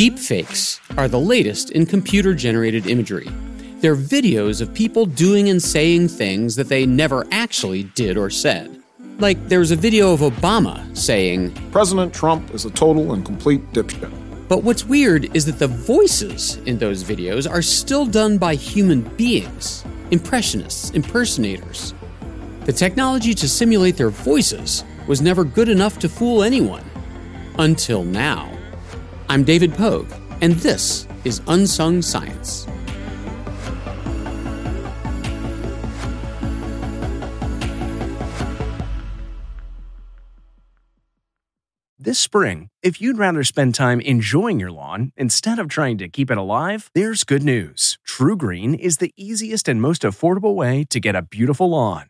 Deepfakes are the latest in computer generated imagery. They're videos of people doing and saying things that they never actually did or said. Like, there's a video of Obama saying, President Trump is a total and complete dipshit. But what's weird is that the voices in those videos are still done by human beings impressionists, impersonators. The technology to simulate their voices was never good enough to fool anyone. Until now. I'm David Pogue, and this is Unsung Science. This spring, if you'd rather spend time enjoying your lawn instead of trying to keep it alive, there's good news. TruGreen is the easiest and most affordable way to get a beautiful lawn.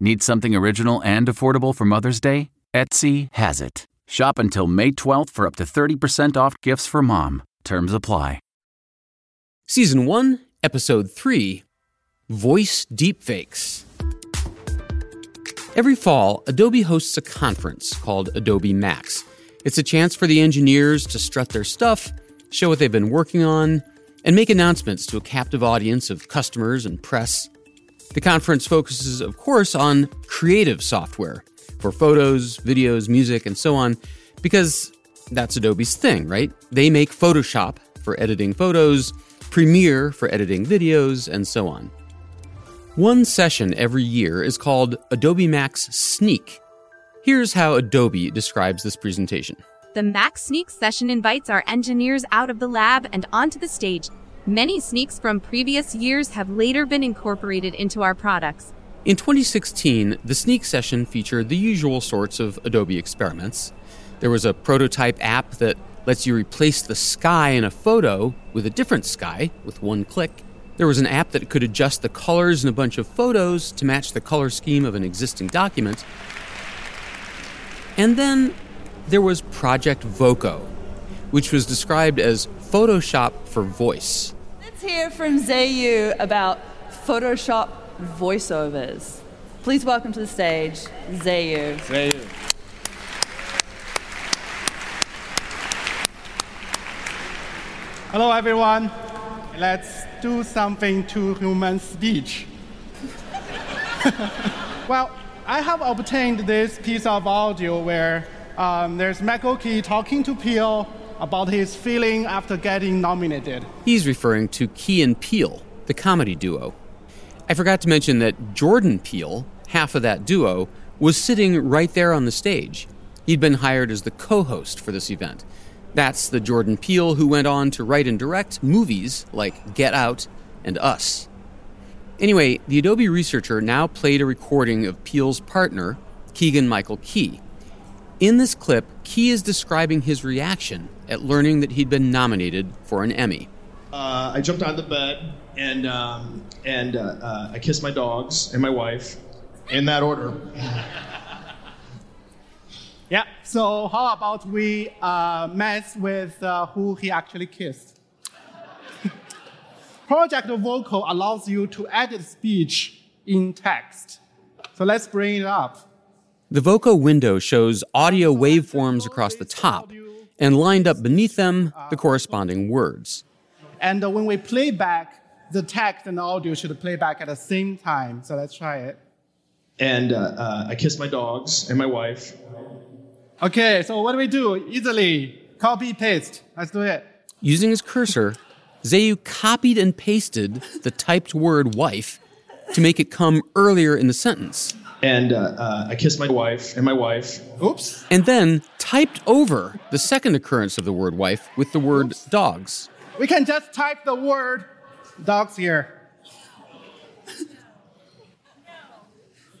Need something original and affordable for Mother's Day? Etsy has it. Shop until May 12th for up to 30% off gifts for mom. Terms apply. Season 1, Episode 3 Voice Deepfakes. Every fall, Adobe hosts a conference called Adobe Max. It's a chance for the engineers to strut their stuff, show what they've been working on, and make announcements to a captive audience of customers and press. The conference focuses, of course, on creative software for photos, videos, music, and so on, because that's Adobe's thing, right? They make Photoshop for editing photos, Premiere for editing videos, and so on. One session every year is called Adobe Max Sneak. Here's how Adobe describes this presentation. The Max Sneak session invites our engineers out of the lab and onto the stage Many sneaks from previous years have later been incorporated into our products. In 2016, the sneak session featured the usual sorts of Adobe experiments. There was a prototype app that lets you replace the sky in a photo with a different sky with one click. There was an app that could adjust the colors in a bunch of photos to match the color scheme of an existing document. And then there was Project Voco, which was described as Photoshop for voice. Let's hear from Zeyu about Photoshop voiceovers. Please welcome to the stage Zeyu. Zeyu. Hello, everyone. Let's do something to human speech. well, I have obtained this piece of audio where um, there's Michael talking to Peele about his feeling after getting nominated. He's referring to Key and Peele, the comedy duo. I forgot to mention that Jordan Peele, half of that duo, was sitting right there on the stage. He'd been hired as the co host for this event. That's the Jordan Peele who went on to write and direct movies like Get Out and Us. Anyway, the Adobe researcher now played a recording of Peele's partner, Keegan Michael Key. In this clip, Key is describing his reaction at learning that he'd been nominated for an Emmy. Uh, I jumped on the bed and um, and uh, uh, I kissed my dogs and my wife, in that order. yeah. So how about we uh, mess with uh, who he actually kissed? Project Voco allows you to edit speech in text. So let's bring it up. The Voco window shows audio waveforms across the top, and lined up beneath them, the corresponding words. And uh, when we play back, the text and the audio should play back at the same time. So let's try it. And uh, uh, I kiss my dogs and my wife. Okay, so what do we do? Easily copy paste. Let's do it. Using his cursor, Zeyu copied and pasted the typed word wife to make it come earlier in the sentence. And uh, uh, I kissed my wife and my wife. Oops. And then typed over the second occurrence of the word wife with the word dogs. We can just type the word dogs here.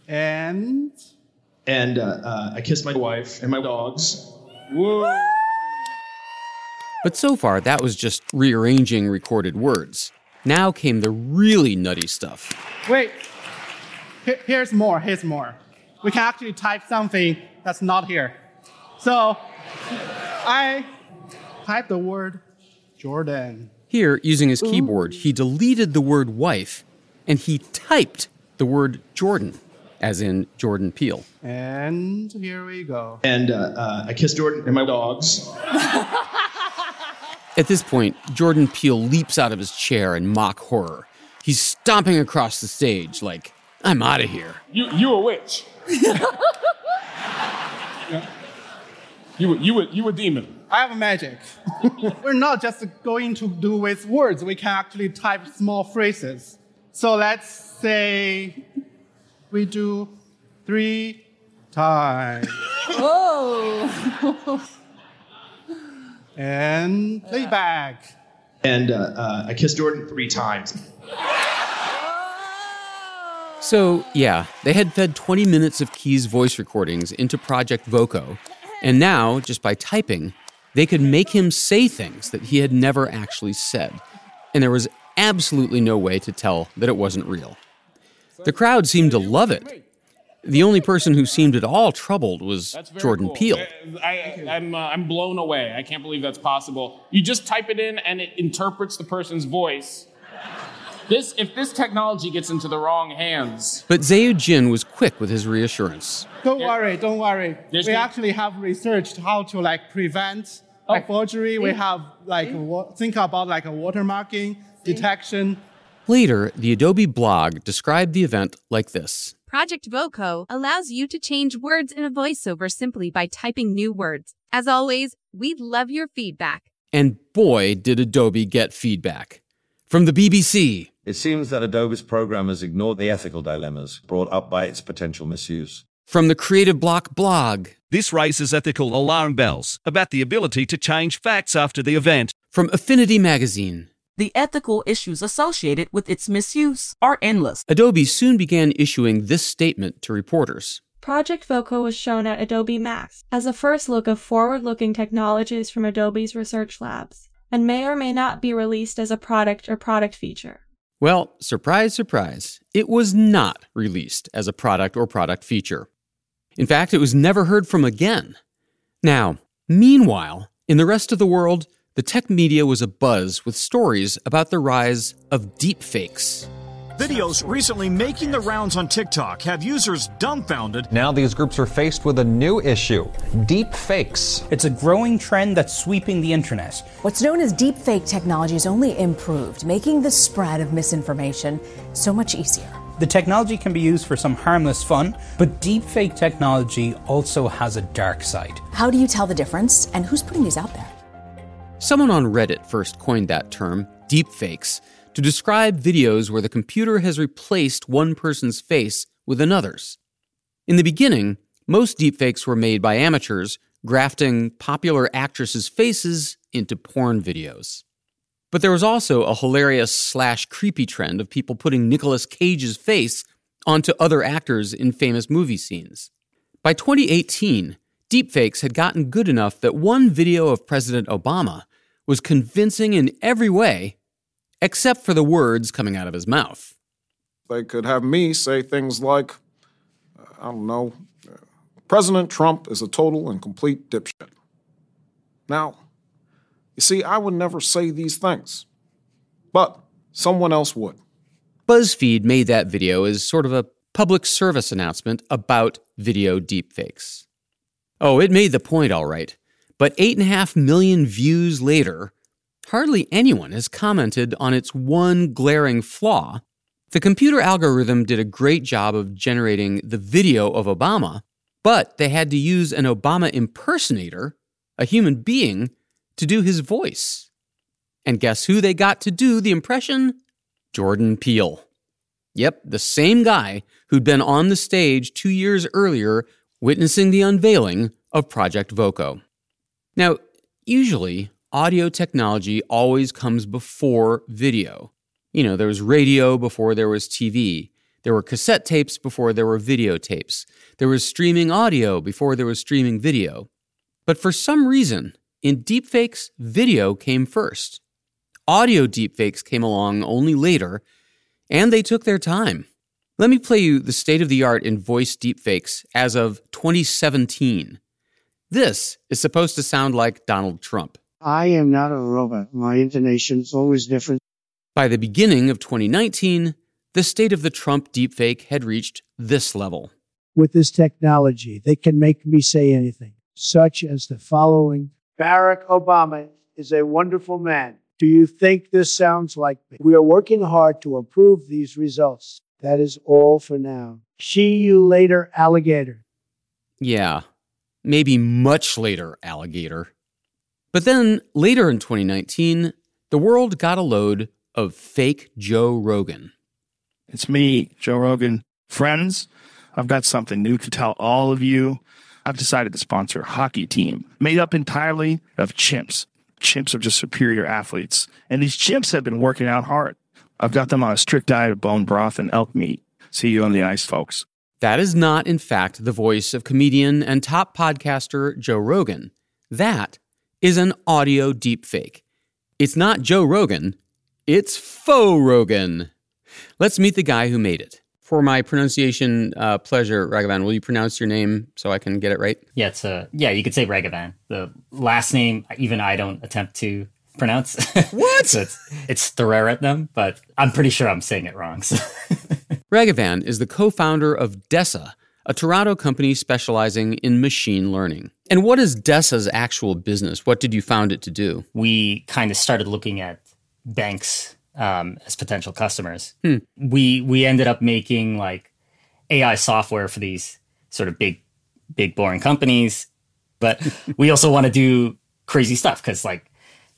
and And uh, uh, I kissed my wife and my dogs. Woo. But so far, that was just rearranging recorded words. Now came the really nutty stuff. wait, here's more. Here's more. We can actually type something that's not here. So I typed the word Jordan. Here, using his keyboard, he deleted the word wife and he typed the word Jordan, as in Jordan Peele. And here we go. And uh, uh, I kissed Jordan and my dogs. At this point, Jordan Peele leaps out of his chair in mock horror. He's stomping across the stage like, I'm out of here. You you a witch. You you were you a demon. I have magic. We're not just going to do with words. We can actually type small phrases. So let's say we do three times. Whoa. And playback. And uh, uh, I kissed Jordan three times. So, yeah, they had fed 20 minutes of Key's voice recordings into Project Voco, and now, just by typing, they could make him say things that he had never actually said. And there was absolutely no way to tell that it wasn't real. The crowd seemed to love it. The only person who seemed at all troubled was Jordan cool. Peele. I, I, I'm, uh, I'm blown away. I can't believe that's possible. You just type it in and it interprets the person's voice. This, if this technology gets into the wrong hands, But Zeyu Jin was quick with his reassurance. Don't worry, don't worry. There's we no- actually have researched how to like prevent like Oh. forgery. We have like wa- think about like a watermarking detection. Later, the Adobe blog described the event like this. Project Voco allows you to change words in a voiceover simply by typing new words. As always, we'd love your feedback. And boy, did Adobe get feedback. From the BBC, It seems that Adobe's programmers ignored the ethical dilemmas brought up by its potential misuse. from the Creative Bloq blog, This raises ethical alarm bells about the ability to change facts after the event. from Affinity Magazine. The ethical issues associated with its misuse are endless. Adobe soon began issuing this statement to reporters. Project Voco was shown at Adobe Max as a first look of forward looking technologies from Adobe's research labs, and may or may not be released as a product or product feature. Well, surprise, surprise, it was not released as a product or product feature. In fact, it was never heard from again. Now, meanwhile, in the rest of the world, the tech media was abuzz with stories about the rise of deepfakes. Videos recently making the rounds on TikTok have users dumbfounded. Now these groups are faced with a new issue deep fakes. It's a growing trend that's sweeping the internet. What's known as deepfake technology has only improved, making the spread of misinformation so much easier. The technology can be used for some harmless fun, but deepfake technology also has a dark side. How do you tell the difference, and who's putting these out there? Someone on Reddit first coined that term, deepfakes, to describe videos where the computer has replaced one person's face with another's. In the beginning, most deepfakes were made by amateurs grafting popular actresses' faces into porn videos. But there was also a hilarious slash creepy trend of people putting Nicolas Cage's face onto other actors in famous movie scenes. By 2018, deepfakes had gotten good enough that one video of President Obama was convincing in every way, except for the words coming out of his mouth. They could have me say things like, I don't know, President Trump is a total and complete dipshit. Now, you see, I would never say these things, but someone else would. BuzzFeed made that video as sort of a public service announcement about video deepfakes. Oh, it made the point all right, but 8.5 million views later, hardly anyone has commented on its one glaring flaw. The computer algorithm did a great job of generating the video of Obama, but they had to use an Obama impersonator, a human being, to do his voice. And guess who they got to do the impression? Jordan Peele. Yep, the same guy who'd been on the stage two years earlier witnessing the unveiling of Project Voco. Now, usually, audio technology always comes before video. You know, there was radio before there was TV. There were cassette tapes before there were videotapes. There was streaming audio before there was streaming video. But for some reason, in deepfakes, video came first. Audio deepfakes came along only later, and they took their time. Let me play you the state of the art in voice deepfakes as of 2017. This is supposed to sound like Donald Trump. I am not a robot. My intonation is always different. By the beginning of 2019, the state of the Trump deepfake had reached this level. With this technology, they can make me say anything, such as the following Barack Obama is a wonderful man. Do you think this sounds like me? We are working hard to improve these results. That is all for now. See you later, alligator. Yeah, maybe much later, alligator. But then later in 2019, the world got a load of fake Joe Rogan. It's me, Joe Rogan. Friends, I've got something new to tell all of you. I've decided to sponsor a hockey team made up entirely of chimps. Chimps are just superior athletes. And these chimps have been working out hard. I've got them on a strict diet of bone broth and elk meat. See you on the ice, folks. That is not, in fact, the voice of comedian and top podcaster Joe Rogan. That is an audio deepfake. It's not Joe Rogan, it's faux Rogan. Let's meet the guy who made it. For my pronunciation uh, pleasure, Ragavan, will you pronounce your name so I can get it right? Yeah, it's a, yeah, you could say Ragavan. The last name, even I don't attempt to pronounce. What? so it's it's them, but I'm pretty sure I'm saying it wrong. So. Ragavan is the co-founder of Dessa, a Toronto company specializing in machine learning. And what is Dessa's actual business? What did you found it to do? We kind of started looking at banks um, as potential customers. Hmm. We we ended up making like AI software for these sort of big, big boring companies, but we also want to do crazy stuff because like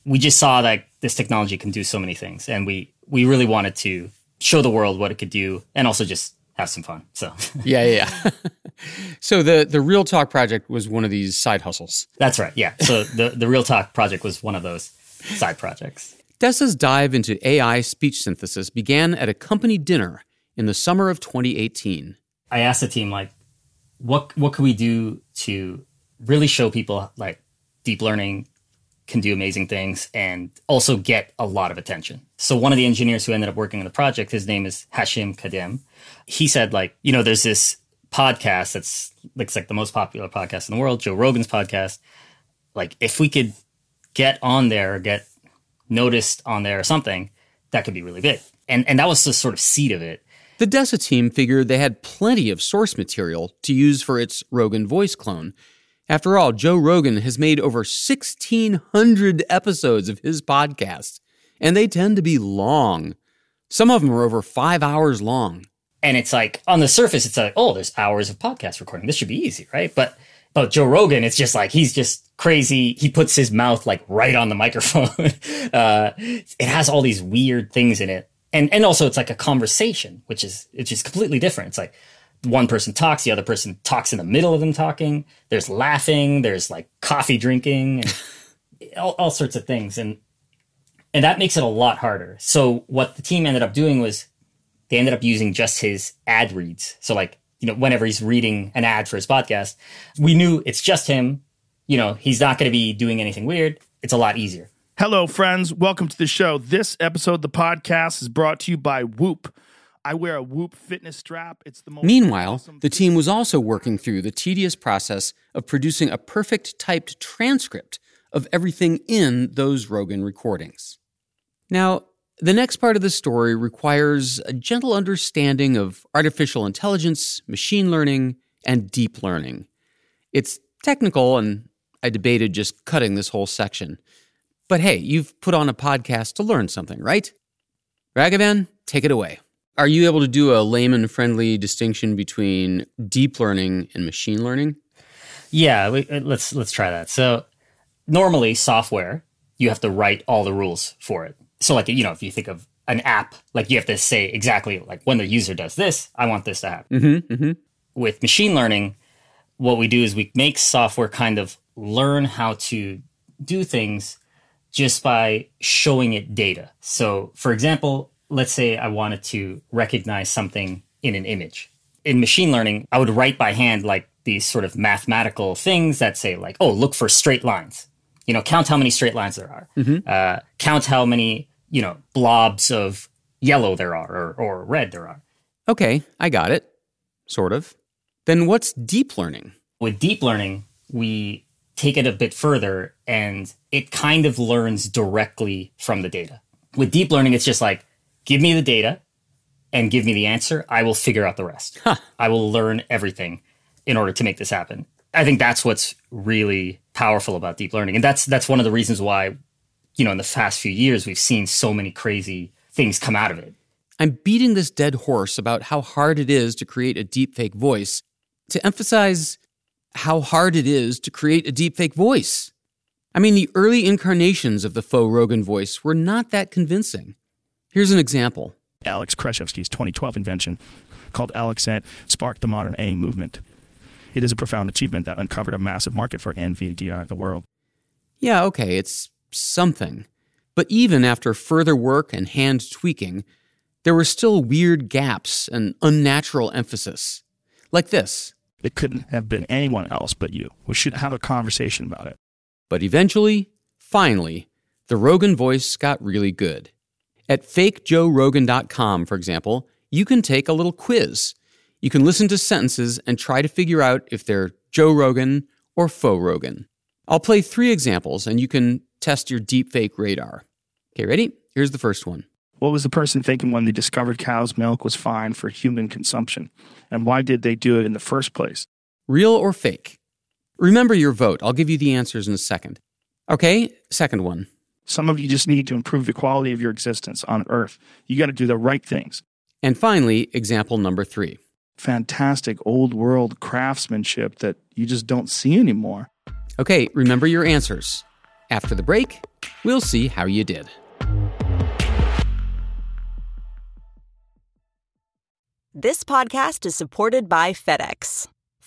we just saw that this technology can do so many things, and we we really wanted to show the world what it could do, and also just have some fun. So yeah, yeah. yeah. so the the Real Talk project was one of these side hustles. That's right. Yeah. So the the Real Talk project was one of those side projects. Dessa's dive into AI speech synthesis began at a company dinner in the summer of 2018. I asked the team, like, what what can we do to really show people like deep learning can do amazing things and also get a lot of attention. So one of the engineers who ended up working on the project, his name is Hashiam Kadhim. He said, like, you know, there's this podcast that's looks like the most popular podcast in the world, Joe Rogan's podcast. Like, if we could get on there, or get noticed on there or something, that could be really big. And and that was the sort of seed of it. The Dessa team figured they had plenty of source material to use for its Rogan voice clone. After all, Joe Rogan has made over 1,600 episodes of his podcast, and they tend to be long. Some of them are over five hours long. And it's like, on the surface, it's like, oh, there's hours of podcast recording. This should be easy, right? But but Joe Rogan, it's just like he's just crazy. He puts his mouth like right on the microphone. uh, it has all these weird things in it, and and also it's like a conversation, which is it's just completely different. It's like one person talks, the other person talks in the middle of them talking. There's laughing. There's like coffee drinking, and all, all sorts of things, and and that makes it a lot harder. So what the team ended up doing was they ended up using just his ad reads. So like you know, whenever he's reading an ad for his podcast, we knew it's just him. You know, he's not going to be doing anything weird. It's a lot easier. Hello, friends. Welcome to the show. This episode of the podcast is brought to you by Whoop. I wear a Whoop fitness strap. It's the most. Meanwhile, awesome the team was also working through the tedious process of producing a perfect typed transcript of everything in those Rogan recordings. Now, the next part of the story requires a gentle understanding of artificial intelligence, machine learning, and deep learning. It's technical, and I debated just cutting this whole section. But hey, you've put on a podcast to learn something, right? Ragavan, take it away. Are you able to do a layman friendly distinction between deep learning and machine learning? Yeah, we, uh, let's let's try that. So, normally software you have to write all the rules for it. So like, you know, if you think of an app, like you have to say exactly like when the user does this, I want this to happen. Mm-hmm, mm-hmm. With machine learning, what we do is we make software kind of learn how to do things just by showing it data. So, for example, let's say I wanted to recognize something in an image. In machine learning, I would write by hand like these sort of mathematical things that say like, oh, look for straight lines. You know, count how many straight lines there are. Mhm. Uh, count how many, you know, blobs of yellow there are or, or red there are. Okay, I got it. Sort of. Then what's deep learning? With deep learning, we take it a bit further and it kind of learns directly from the data. With deep learning, it's just like, give me the data and give me the answer. I will figure out the rest. I will learn everything in order to make this happen. I think that's what's really powerful about deep learning. And that's that's one of the reasons why, you know, in the past few years we've seen so many crazy things come out of it. I'm beating this dead horse about how hard it is to create a deepfake voice to emphasize how hard it is to create a deepfake voice. I mean, the early incarnations of the faux Rogan voice were not that convincing. Here's an example. Alex Krizhevsky's 2012 invention called AlexNet sparked the modern A movement. It is a profound achievement that uncovered a massive market for NVIDIA in the world. Yeah, okay, it's something. But even after further work and hand tweaking, there were still weird gaps and unnatural emphasis. Like this. It couldn't have been anyone else but you. We should have a conversation about it. But eventually, finally, the Rogan voice got really good. At fakejoerogan.com, for example, you can take a little quiz. You can listen to sentences and try to figure out if they're Joe Rogan or faux Rogan. I'll play three examples and you can test your deepfake radar. Okay, ready? Here's the first one. What was the person thinking when they discovered cow's milk was fine for human consumption? And why did they do it in the first place? Real or fake? Remember your vote. I'll give you the answers in a second. Okay, second one. Some of you just need to improve the quality of your existence on Earth. You got to do the right things. And finally, example number three. Fantastic old world craftsmanship that you just don't see anymore. Okay, remember your answers. After the break, we'll see how you did. This podcast is supported by FedEx.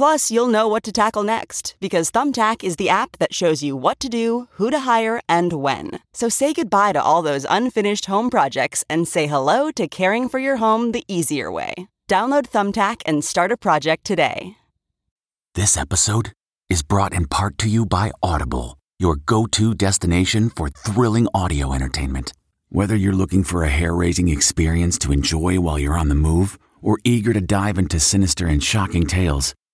Plus, you'll know what to tackle next because Thumbtack is the app that shows you what to do, who to hire, and when. So say goodbye to all those unfinished home projects and say hello to caring for your home the easier way. Download Thumbtack and start a project today. This episode is brought in part to you by Audible, your go to destination for thrilling audio entertainment. Whether you're looking for a hair raising experience to enjoy while you're on the move or eager to dive into sinister and shocking tales,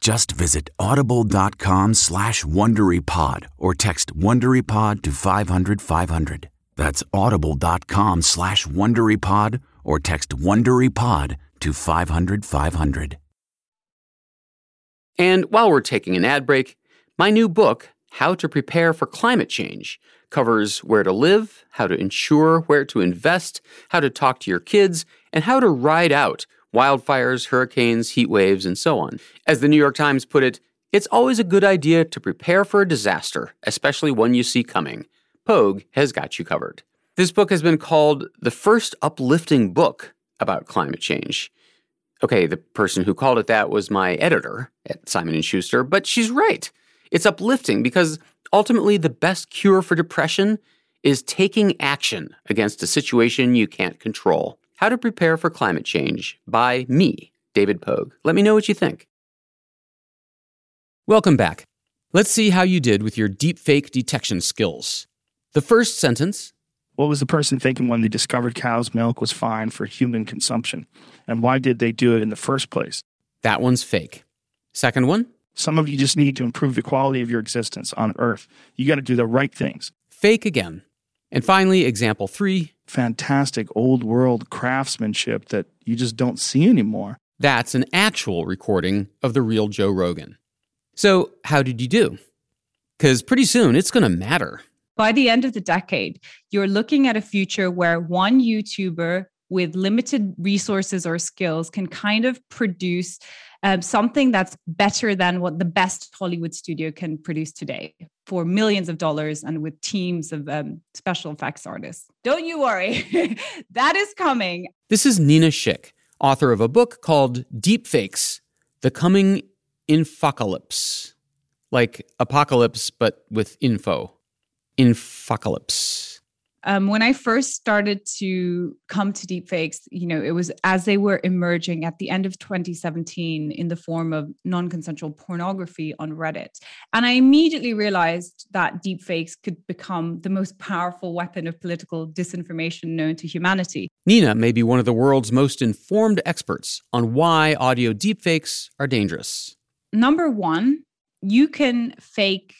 Just visit audible.com slash WonderyPod or text WonderyPod to 500 500. That's audible.com slash WonderyPod or text WonderyPod to 500 500. And while we're taking an ad break, my new book, How to Prepare for Climate Change, covers where to live, how to insure, where to invest, how to talk to your kids, and how to ride out wildfires, hurricanes, heat waves, and so on. As the New York Times put it, it's always a good idea to prepare for a disaster, especially one you see coming. Pogue has got you covered. This book has been called the first uplifting book about climate change. Okay, the person who called it that was my editor at Simon & Schuster, but she's right. It's uplifting because ultimately the best cure for depression is taking action against a situation you can't control. How to Prepare for Climate Change by me, David Pogue. Let me know what you think. Welcome back. Let's see how you did with your deepfake detection skills. The first sentence What was the person thinking when they discovered cow's milk was fine for human consumption? And why did they do it in the first place? That one's fake. Second one Some of you just need to improve the quality of your existence on Earth. You got to do the right things. Fake again. And finally, example three Fantastic old world craftsmanship that you just don't see anymore. That's an actual recording of the real Joe Rogan. So, how did you do? Because pretty soon it's going to matter. By the end of the decade, you're looking at a future where one YouTuber with limited resources or skills can kind of produce um, something that's better than what the best Hollywood studio can produce today for millions of dollars and with teams of um, special effects artists. Don't you worry, that is coming. This is Nina Schick, author of a book called Deepfakes The Coming Infocalypse. Like apocalypse, but with info. Infocalypse. Um, when I first started to come to deepfakes, you know, it was as they were emerging at the end of 2017 in the form of non consensual pornography on Reddit. And I immediately realized that deepfakes could become the most powerful weapon of political disinformation known to humanity. Nina may be one of the world's most informed experts on why audio deepfakes are dangerous. Number one, you can fake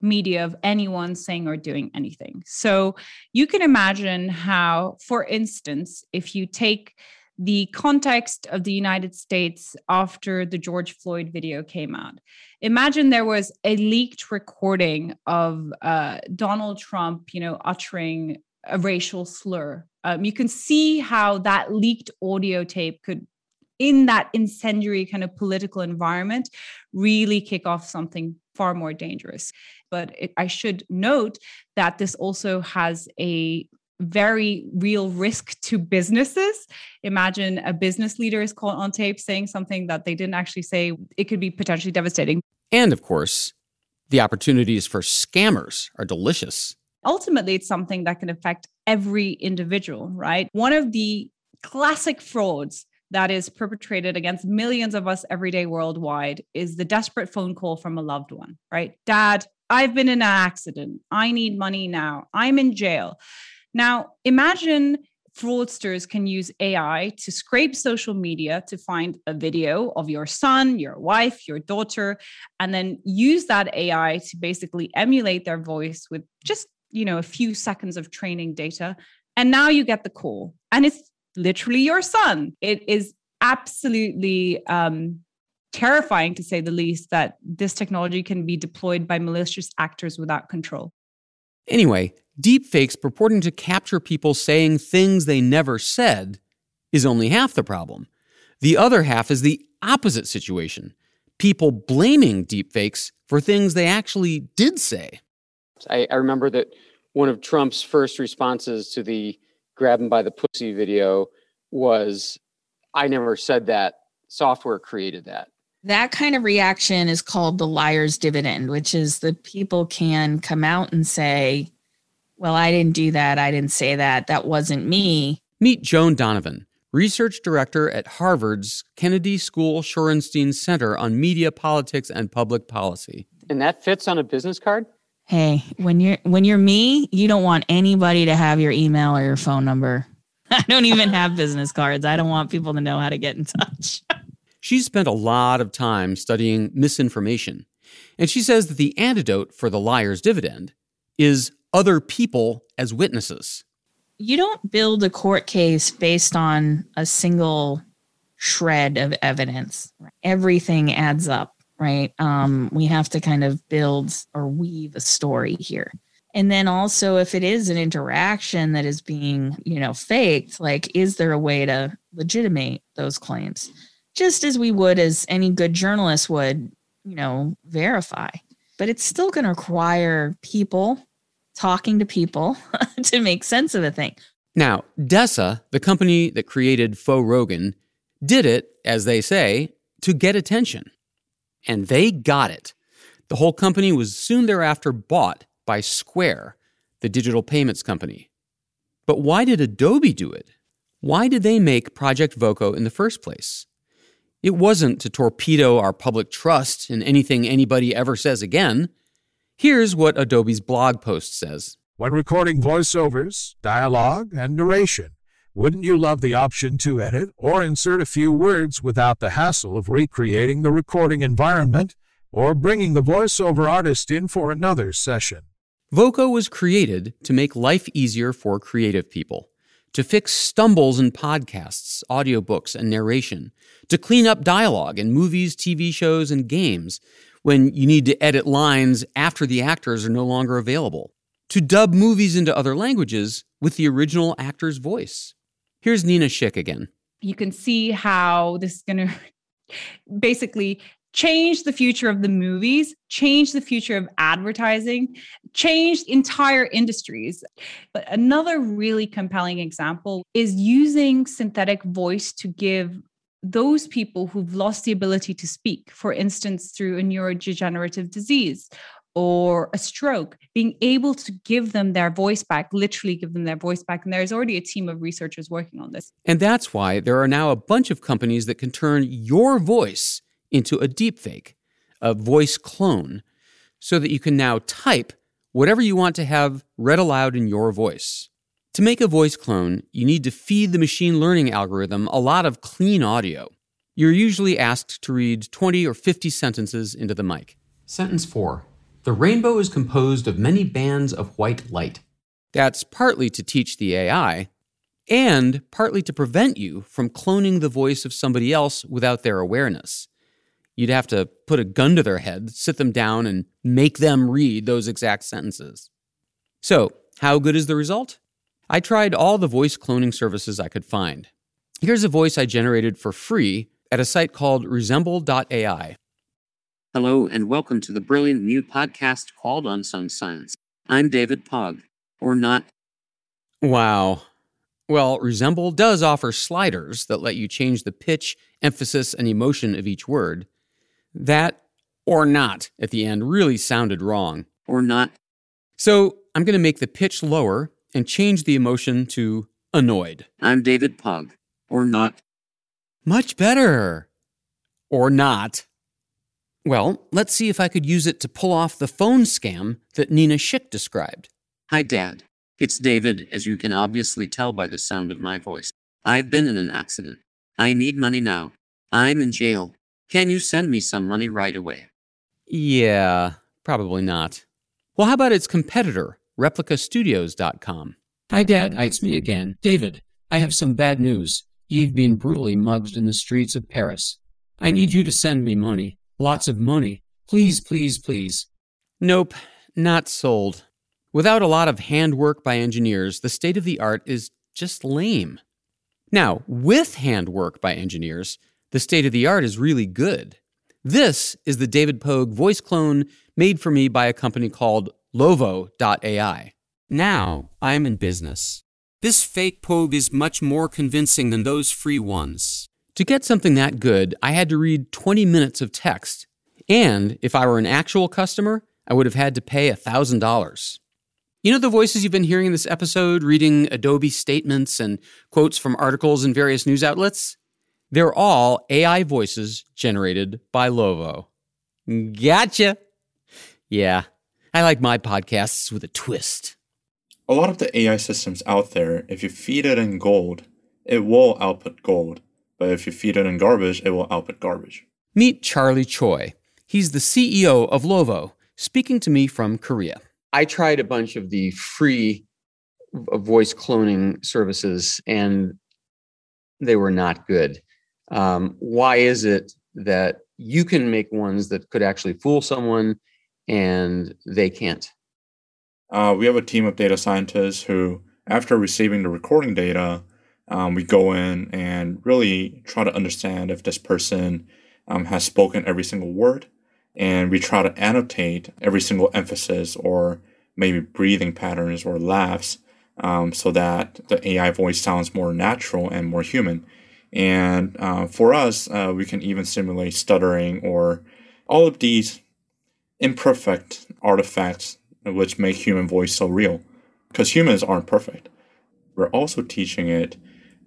media of anyone saying or doing anything. So you can imagine how, for instance, if you take the context of the United States after the George Floyd video came out. Imagine there was a leaked recording of uh, Donald Trump, you know, uttering a racial slur. Um, you can see how that leaked audio tape could in that incendiary kind of political environment really kick off something far more dangerous. But it, I should note that this also has a very real risk to businesses. Imagine a business leader is caught on tape saying something that they didn't actually say. It could be potentially devastating. And of course, the opportunities for scammers are delicious. Ultimately, it's something that can affect every individual, right? One of the classic frauds that is perpetrated against millions of us every day worldwide is the desperate phone call from a loved one, right? Dad, I've been in an accident. I need money now. I'm in jail. Now, imagine fraudsters can use AI to scrape social media to find a video of your son, your wife, your daughter, and then use that AI to basically emulate their voice with just, you know, a few seconds of training data. And now you get the call. And it's literally your son. It is absolutely um, terrifying, to say the least, that this technology can be deployed by malicious actors without control. Anyway, deepfakes purporting to capture people saying things they never said is only half the problem. The other half is the opposite situation people blaming deepfakes for things they actually did say. I, I remember that one of Trump's first responses to the grab him by the pussy video was I never said that. Software created that. That kind of reaction is called the liar's dividend, which is the people can come out and say, Well, I didn't do that. I didn't say that. That wasn't me. Meet Joan Donovan, research director at Harvard's Kennedy School Shorenstein Center on Media, Politics, and Public Policy. And that fits on a business card? Hey, when you're when you're me, you don't want anybody to have your email or your phone number. I don't even have business cards. I don't want people to know how to get in touch. She's spent a lot of time studying misinformation, and she says that the antidote for the liar's dividend is other people as witnesses. You don't build a court case based on a single shred of evidence. Everything adds up, right? Um, we have to kind of build or weave a story here. And then also, if it is an interaction that is being, you know, faked, like, is there a way to legitimate those claims? Just as we would, as any good journalist would, you know, verify. But it's still going to require people talking to people to make sense of a thing. Now, Dessa, the company that created Faux Rogan, did it, as they say, to get attention. And they got it. The whole company was soon thereafter bought by Square, the digital payments company. But why did Adobe do it? Why did they make Project Voco in the first place? It wasn't to torpedo our public trust in anything anybody ever says again. Here's what Adobe's blog post says When recording voiceovers, dialogue, and narration, wouldn't you love the option to edit or insert a few words without the hassle of recreating the recording environment or bringing the voiceover artist in for another session? Voco was created to make life easier for creative people, to fix stumbles in podcasts, audiobooks, and narration, to clean up dialogue in movies, TV shows, and games when you need to edit lines after the actors are no longer available, to dub movies into other languages with the original actor's voice. Here's Nina Schick again. You can see how this is going to basically change the future of the movies, change the future of advertising, change entire industries. But another really compelling example is using synthetic voice to give those people who've lost the ability to speak, for instance, through a neurodegenerative disease or a stroke, being able to give them their voice back, literally give them their voice back. And there's already a team of researchers working on this. And that's why there are now a bunch of companies that can turn your voice into a deepfake, a voice clone, so that you can now type whatever you want to have read aloud in your voice. To make a voice clone, you need to feed the machine learning algorithm a lot of clean audio. You're usually asked to read 20 or 50 sentences into the mic. Sentence 4 The rainbow is composed of many bands of white light. That's partly to teach the AI, and partly to prevent you from cloning the voice of somebody else without their awareness. You'd have to put a gun to their head, sit them down, and make them read those exact sentences. So, how good is the result? I tried all the voice cloning services I could find. Here's a voice I generated for free at a site called resemble.ai. Hello, and welcome to the brilliant new podcast called Unsung Science. I'm David Pog, or not. Wow. Well, Resemble does offer sliders that let you change the pitch, emphasis, and emotion of each word. That or not at the end really sounded wrong. Or not. So I'm going to make the pitch lower and change the emotion to annoyed. I'm David Pug. Or not. Much better. Or not. Well, let's see if I could use it to pull off the phone scam that Nina Schick described. Hi, Dad. It's David, as you can obviously tell by the sound of my voice. I've been in an accident. I need money now. I'm in jail. Can you send me some money right away? Yeah, probably not. Well, how about its competitor, replicastudios.com. Hi, Dad. It's me again. David, I have some bad news. You've been brutally mugged in the streets of Paris. I need you to send me money. Lots of money. Please, please, please. Nope, not sold. Without a lot of handwork by engineers, the state of the art is just lame. Now, with handwork by engineers, the state of the art is really good. This is the David Pogue voice clone made for me by a company called Lovo.ai. Now I'm in business. This fake Pogue is much more convincing than those free ones. To get something that good, I had to read 20 minutes of text. And if I were an actual customer, I would have had to pay $1,000. You know the voices you've been hearing in this episode, reading Adobe statements and quotes from articles in various news outlets? They're all AI voices generated by Lovo. Gotcha. Yeah, I like my podcasts with a twist. A lot of the AI systems out there, if you feed it in gold, it will output gold. But if you feed it in garbage, it will output garbage. Meet Charlie Choi. He's the CEO of Lovo, speaking to me from Korea. I tried a bunch of the free voice cloning services and they were not good. Um, why is it that you can make ones that could actually fool someone and they can't? uh, we have a team of data scientists who, after receiving the recording data, um, we go in and really try to understand if this person um, has spoken every single word. And we try to annotate every single emphasis or maybe breathing patterns or laughs um, so that the AI voice sounds more natural and more human. And uh, for us, uh, we can even simulate stuttering or all of these imperfect artifacts which make human voice so real. Because humans aren't perfect. We're also teaching it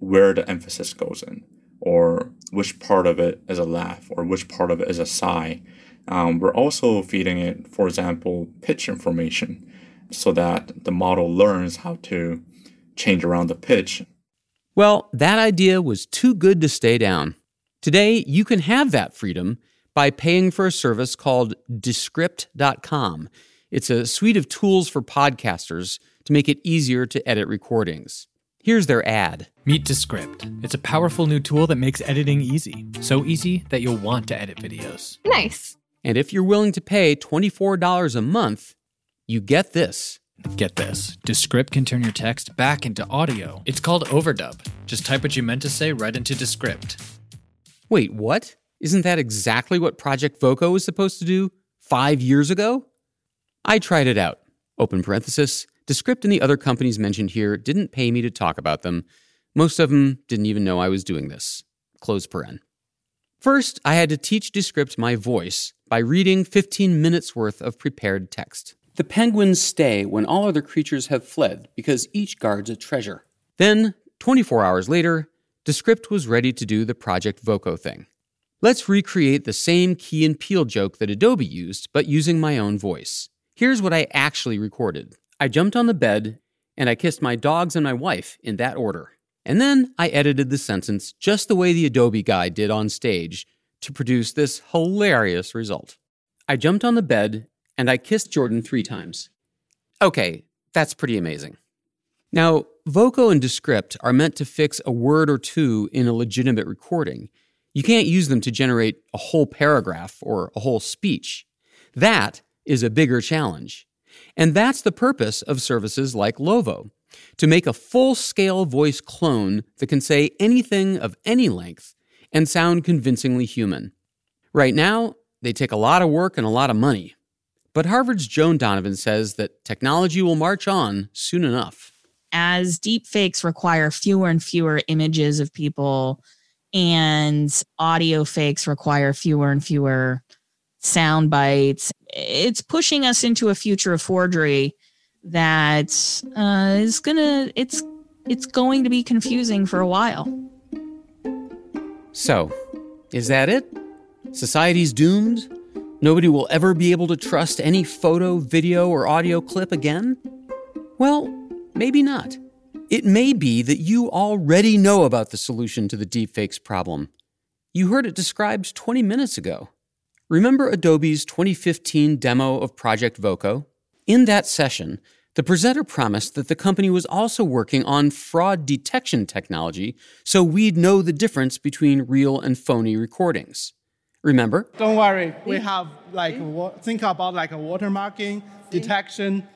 where the emphasis goes in, or which part of it is a laugh, or which part of it is a sigh. Um, we're also feeding it, for example, pitch information so that the model learns how to change around the pitch. Well, that idea was too good to stay down. Today, you can have that freedom by paying for a service called Descript.com. It's a suite of tools for podcasters to make it easier to edit recordings. Here's their ad. Meet Descript. It's a powerful new tool that makes editing easy. So easy that you'll want to edit videos. Nice. And if you're willing to pay $24 a month, you get this. Get this Descript can turn your text back into audio. It's called Overdub. Just type what you meant to say right into Descript. Wait, what? Isn't that exactly what Project Voco was supposed to do five years ago? I tried it out. Open parenthesis. Descript and the other companies mentioned here didn't pay me to talk about them. Most of them didn't even know I was doing this. Close paren. First, I had to teach Descript my voice by reading 15 minutes worth of prepared text. The penguins stay when all other creatures have fled because each guards a treasure. Then, 24 hours later, Descript was ready to do the Project Voco thing. Let's recreate the same Key and Peele joke that Adobe used, but using my own voice. Here's what I actually recorded I jumped on the bed and I kissed my dogs and my wife in that order. And then I edited the sentence just the way the Adobe guy did on stage to produce this hilarious result. I jumped on the bed and I kissed Jordan three times. Okay, that's pretty amazing. Now, Voco and Descript are meant to fix a word or two in a legitimate recording. You can't use them to generate a whole paragraph or a whole speech. That is a bigger challenge. And that's the purpose of services like Lovo to make a full scale voice clone that can say anything of any length and sound convincingly human. Right now, they take a lot of work and a lot of money. But Harvard's Joan Donovan says that technology will march on soon enough. As deepfakes require fewer and fewer images of people, and audio fakes require fewer and fewer sound bites, it's pushing us into a future of forgery that uh, is gonna it's it's going to be confusing for a while. So, is that it? Society's doomed? Nobody will ever be able to trust any photo, video, or audio clip again? Well, maybe not. It may be that you already know about the solution to the deepfakes problem. You heard it described 20 minutes ago. Remember Adobe's 2015 demo of Project Voco? In that session, the presenter promised that the company was also working on fraud detection technology so we'd know the difference between real and phony recordings. Remember? Don't worry, we have like think about like a watermarking detection.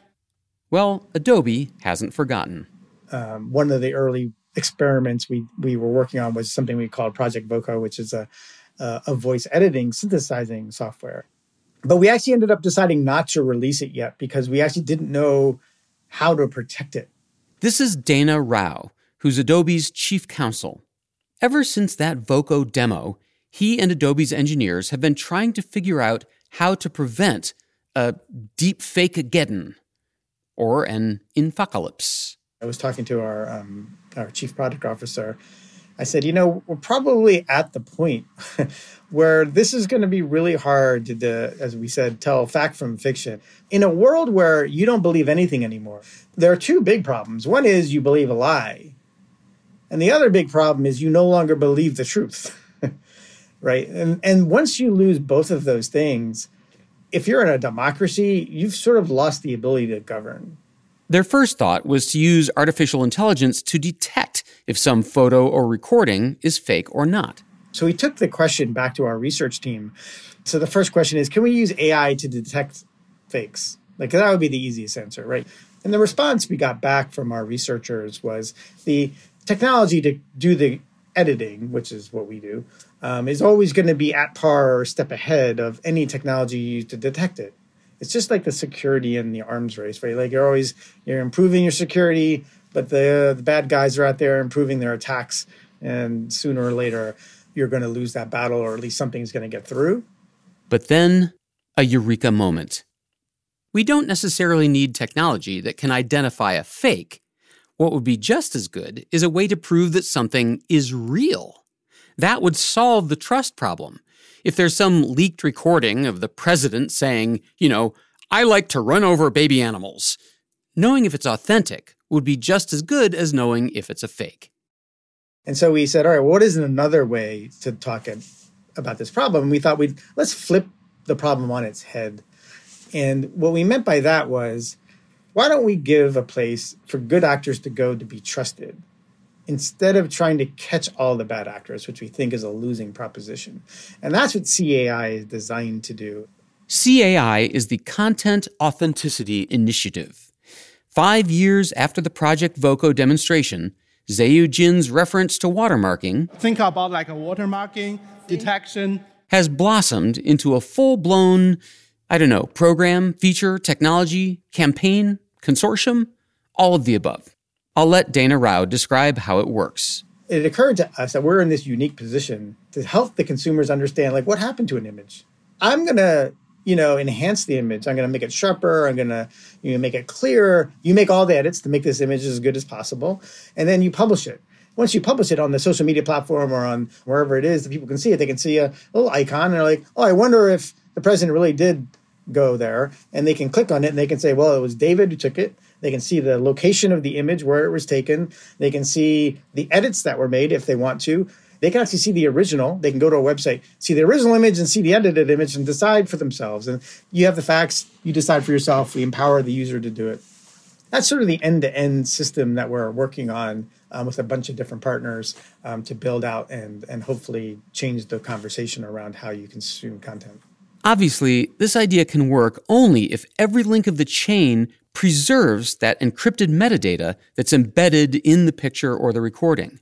Well, Adobe hasn't forgotten. Um, one of the early experiments we we were working on was something we called Project Voco, which is a uh, a voice editing synthesizing software. But we actually ended up deciding not to release it yet because we actually didn't know how to protect it. This is Dana Rao, who's Adobe's chief counsel. Ever since that Voco demo, he and Adobe's engineers have been trying to figure out how to prevent a deep fake geddon or an infocalypse. I was talking to our um, our chief product officer, I said, you know, we're probably at the point where this is going to be really hard to, as we said, tell fact from fiction. In a world where you don't believe anything anymore, there are two big problems. One is you believe a lie, and the other big problem is you no longer believe the truth. right? And and once you lose both of those things, if you're in a democracy, you've sort of lost the ability to govern. Their first thought was to use artificial intelligence to detect if some photo or recording is fake or not. So we took the question back to our research team. So the first question is can we use AI to detect fakes? Like that would be the easiest answer, right? And the response we got back from our researchers was the technology to do the editing, which is what we do, um, is always going to be at par or step ahead of any technology used to detect it. It's just like the security in the arms race, right? Like you're always you're improving your security, but the the bad guys are out there improving their attacks, and sooner or later you're going to lose that battle, or at least something's going to get through. But then, a eureka moment. We don't necessarily need technology that can identify a fake. What would be just as good is a way to prove that something is real. That would solve the trust problem. If there's some leaked recording of the president saying, you know, I like to run over baby animals, knowing if it's authentic would be just as good as knowing if it's a fake. And so we said, all right, what is another way to talk about this problem? And we thought we'd let's flip the problem on its head. And what we meant by that was, why don't we give a place for good actors to go to be trusted? Instead of trying to catch all the bad actors, which we think is a losing proposition. And that's what CAI is designed to do. CAI is the Content Authenticity Initiative. Five years after the Project Voco demonstration, Zeyu Jin's reference to watermarking think about like a watermarking detection has blossomed into a full-blown, I don't know, program, feature, technology, campaign, consortium, all of the above. I'll let Dana Rao describe how it works. It occurred to us that we're in this unique position to help the consumers understand like what happened to an image. I'm going to, you know, enhance the image. I'm going to make it sharper. I'm going to, you know, make it clearer. You make all the edits to make this image as good as possible, and then you publish it. Once you publish it on the social media platform or on wherever it is that people can see it, they can see a little icon and they're like, oh, I wonder if the president really did go there. And they can click on it and they can say, well, it was David who took it. They can see the location of the image, where it was taken. They can see the edits that were made if they want to. They can actually see the original. They can go to a website, see the original image, and see the edited image and decide for themselves. And you have the facts, you decide for yourself. We empower the user to do it. That's sort of the end to end system that we're working on um, with a bunch of different partners um, to build out and, and hopefully change the conversation around how you consume content. Obviously, this idea can work only if every link of the chain preserves that encrypted metadata that's embedded in the picture or the recording.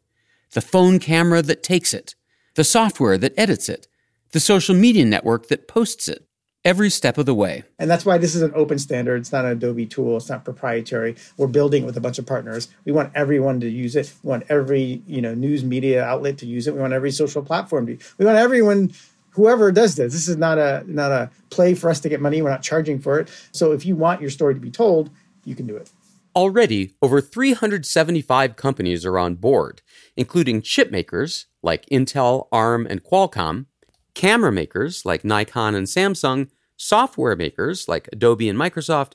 The phone camera that takes it, the software that edits it, the social media network that posts it, every step of the way. And that's why this is an open standard. It's not an Adobe tool. It's not proprietary. We're building it with a bunch of partners. We want everyone to use it. We want every, you know, news media outlet to use it. We want every social platform to. We want everyone whoever does this. This is not a not a play for us to get money. We're not charging for it. So if you want your story to be told, you can do it. Already, over 375 companies are on board, including chip makers like Intel, ARM, and Qualcomm, camera makers like Nikon and Samsung, software makers like Adobe and Microsoft,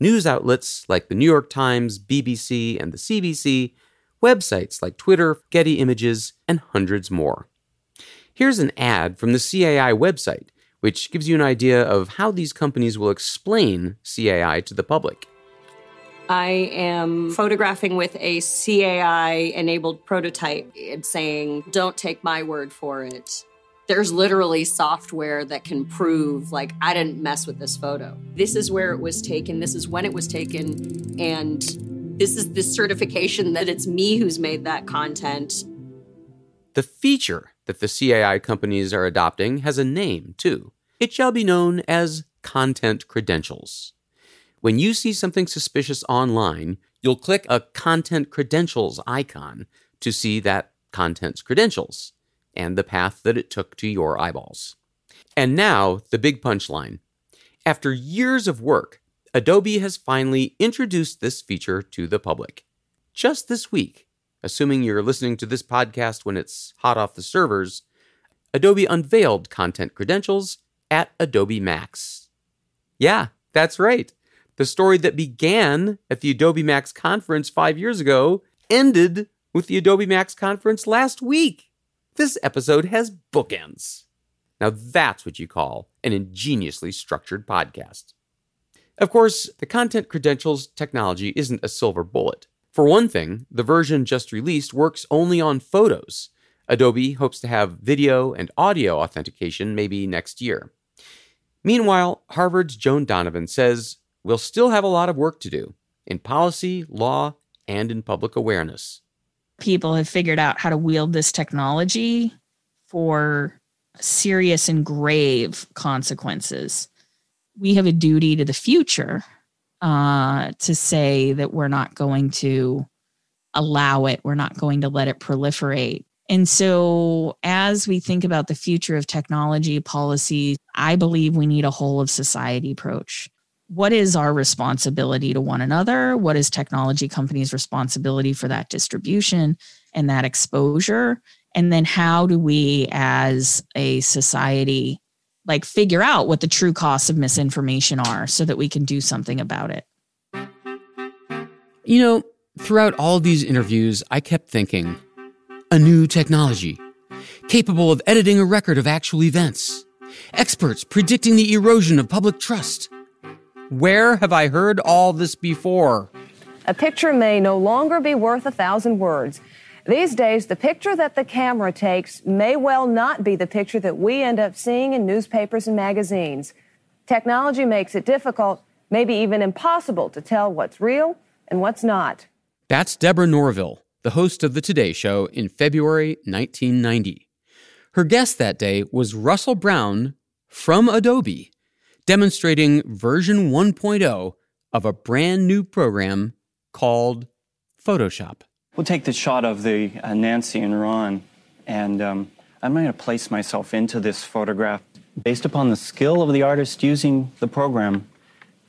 news outlets like the New York Times, BBC, and the CBC, websites like Twitter, Getty Images, and hundreds more. Here's an ad from the CAI website, which gives you an idea of how these companies will explain CAI to the public. I am photographing with a CAI enabled prototype and saying, don't take my word for it. There's literally software that can prove, like, I didn't mess with this photo. This is where it was taken. This is when it was taken. And this is the certification that it's me who's made that content. The feature that the CAI companies are adopting has a name, too. It shall be known as content credentials. When you see something suspicious online, you'll click a content credentials icon to see that content's credentials and the path that it took to your eyeballs. And now, the big punchline. After years of work, Adobe has finally introduced this feature to the public. Just this week, assuming you're listening to this podcast when it's hot off the servers, Adobe unveiled content credentials at Adobe Max. Yeah, that's right. The story that began at the Adobe Max conference five years ago ended with the Adobe Max conference last week. This episode has bookends. Now that's what you call an ingeniously structured podcast. Of course, the content credentials technology isn't a silver bullet. For one thing, the version just released works only on photos. Adobe hopes to have video and audio authentication maybe next year. Meanwhile, Harvard's Joan Donovan says we'll still have a lot of work to do. in policy, law, and in public awareness. People have figured out how to wield this technology for serious and grave consequences. We have a duty to the future uh, to say that we're not going to allow it, we're not going to let it proliferate. And so, as we think about the future of technology policy, I believe we need a whole of society approach. What is our responsibility to one another? What is technology companies' responsibility for that distribution and that exposure? And then, how do we as a society like figure out what the true costs of misinformation are so that we can do something about it? You know, throughout all these interviews, I kept thinking a new technology capable of editing a record of actual events, experts predicting the erosion of public trust. Where have I heard all this before? A picture may no longer be worth a thousand words. These days, the picture that the camera takes may well not be the picture that we end up seeing in newspapers and magazines. Technology makes it difficult, maybe even impossible, to tell what's real and what's not. That's Deborah Norville, the host of The Today Show in February 1990. Her guest that day was Russell Brown from Adobe, demonstrating version 1.0 of a brand new program called Photoshop. We'll take the shot of the uh, Nancy and Ron, and um, I'm going to place myself into this photograph. Based upon the skill of the artist using the program,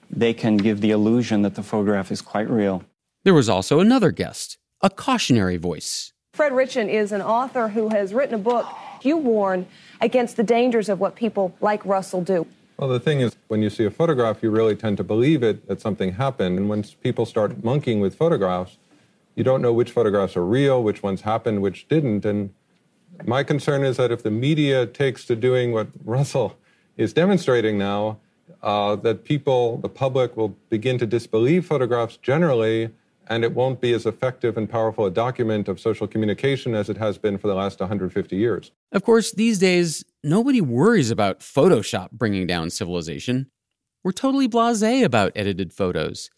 they can give the illusion that the photograph is quite real. There was also another guest, a cautionary voice. Fred Ritchin is an author who has written a book. You warn against the dangers of what people like Russell do. Well, the thing is, when you see a photograph, you really tend to believe it that something happened. And when people start monkeying with photographs, you don't know which photographs are real, which ones happened, which didn't. And my concern is that if the media takes to doing what Russell is demonstrating now, uh, that people, the public, will begin to disbelieve photographs generally, and it won't be as effective and powerful a document of social communication as it has been for the last 150 years. Of course, these days, nobody worries about Photoshop bringing down civilization. We're totally blase about edited photos.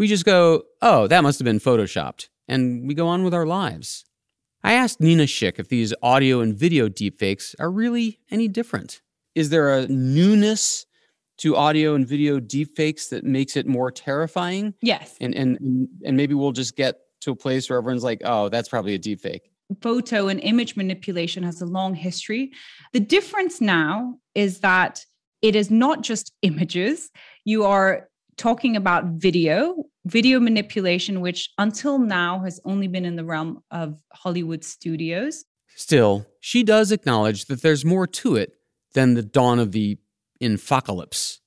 We just go, oh, that must have been photoshopped, and we go on with our lives. I asked Nina Schick if these audio and video deepfakes are really any different. Is there a newness to audio and video deepfakes that makes it more terrifying? Yes. And and and maybe we'll just get to a place where everyone's like, oh, that's probably a deepfake. Photo and image manipulation has a long history. The difference now is that it is not just images. You are talking about video, video manipulation, which until now has only been in the realm of Hollywood studios. Still, she does acknowledge that there's more to it than the dawn of the infocalypse.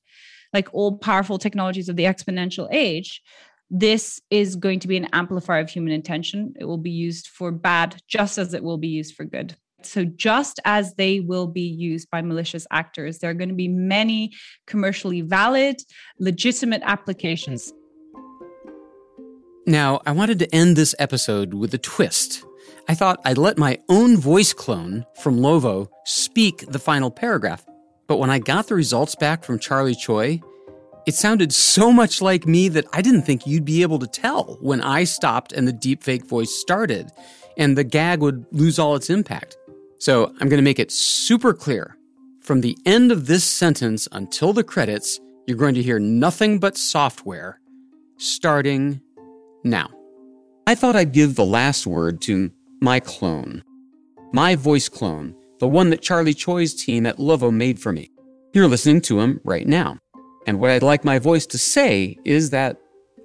Like all powerful technologies of the exponential age, this is going to be an amplifier of human intention. It will be used for bad just as it will be used for good. So, just as they will be used by malicious actors, there are going to be many commercially valid, legitimate applications. Now, I wanted to end this episode with a twist. I thought I'd let my own voice clone from Lovo speak the final paragraph. But when I got the results back from Charlie Choi, it sounded so much like me that I didn't think you'd be able to tell when I stopped and the deepfake voice started, and the gag would lose all its impact. So I'm going to make it super clear. From the end of this sentence until the credits, you're going to hear nothing but software starting now. I thought I'd give the last word to my clone, my voice clone, the one that Charlie Choi's team at Lovo made for me. You're listening to him right now. And what I'd like my voice to say is that,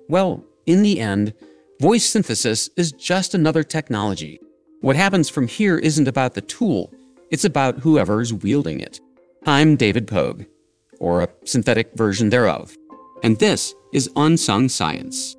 well, in the end, voice synthesis is just another technology. What happens from here isn't about the tool, it's about whoever's wielding it. I'm David Pogue, or a synthetic version thereof. And this is Unsung Science.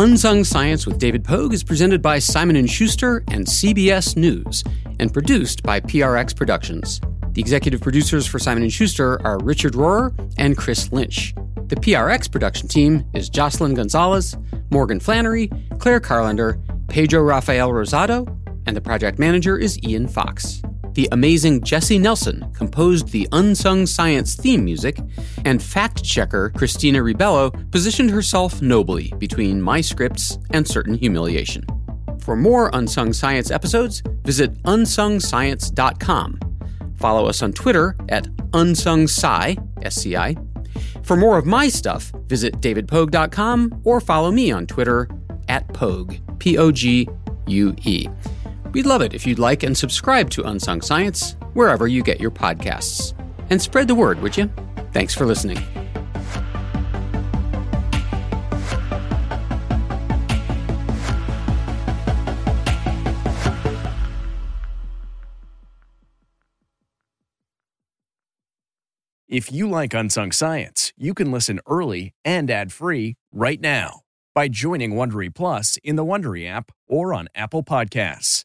Unsung Science with David Pogue is presented by Simon & Schuster and CBS News and produced by PRX Productions. The executive producers for Simon & Schuster are Richard Rhorer and Chris Lynch. The PRX production team is Jocelyn Gonzalez, Morgan Flannery, Claire Carlender, Pedro Rafael Rosado, and the project manager is Ian Fox. The amazing Jesse Nelson composed the Unsung Science theme music, and fact checker Christina Ribello positioned herself nobly between my scripts and certain humiliation. For more Unsung Science episodes, visit unsungscience.com. Follow us on Twitter at unsungsci, S-C-I. For more of my stuff, visit davidpogue.com or follow me on Twitter at Pogue, P O G U E. We'd love it if you'd like and subscribe to Unsung Science wherever you get your podcasts. And spread the word, would you? Thanks for listening. If you like Unsung Science, you can listen early and ad-free right now by joining Wondery Plus in the Wondery app or on Apple Podcasts.